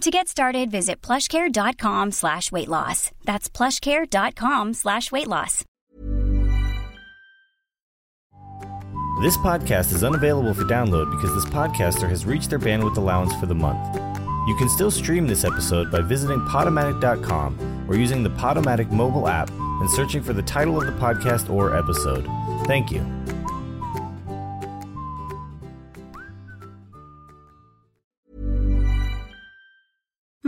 To get started, visit plushcare.com slash weight loss. That's plushcare.com slash weight loss. This podcast is unavailable for download because this podcaster has reached their bandwidth allowance for the month. You can still stream this episode by visiting Podomatic.com or using the Podomatic mobile app and searching for the title of the podcast or episode. Thank you.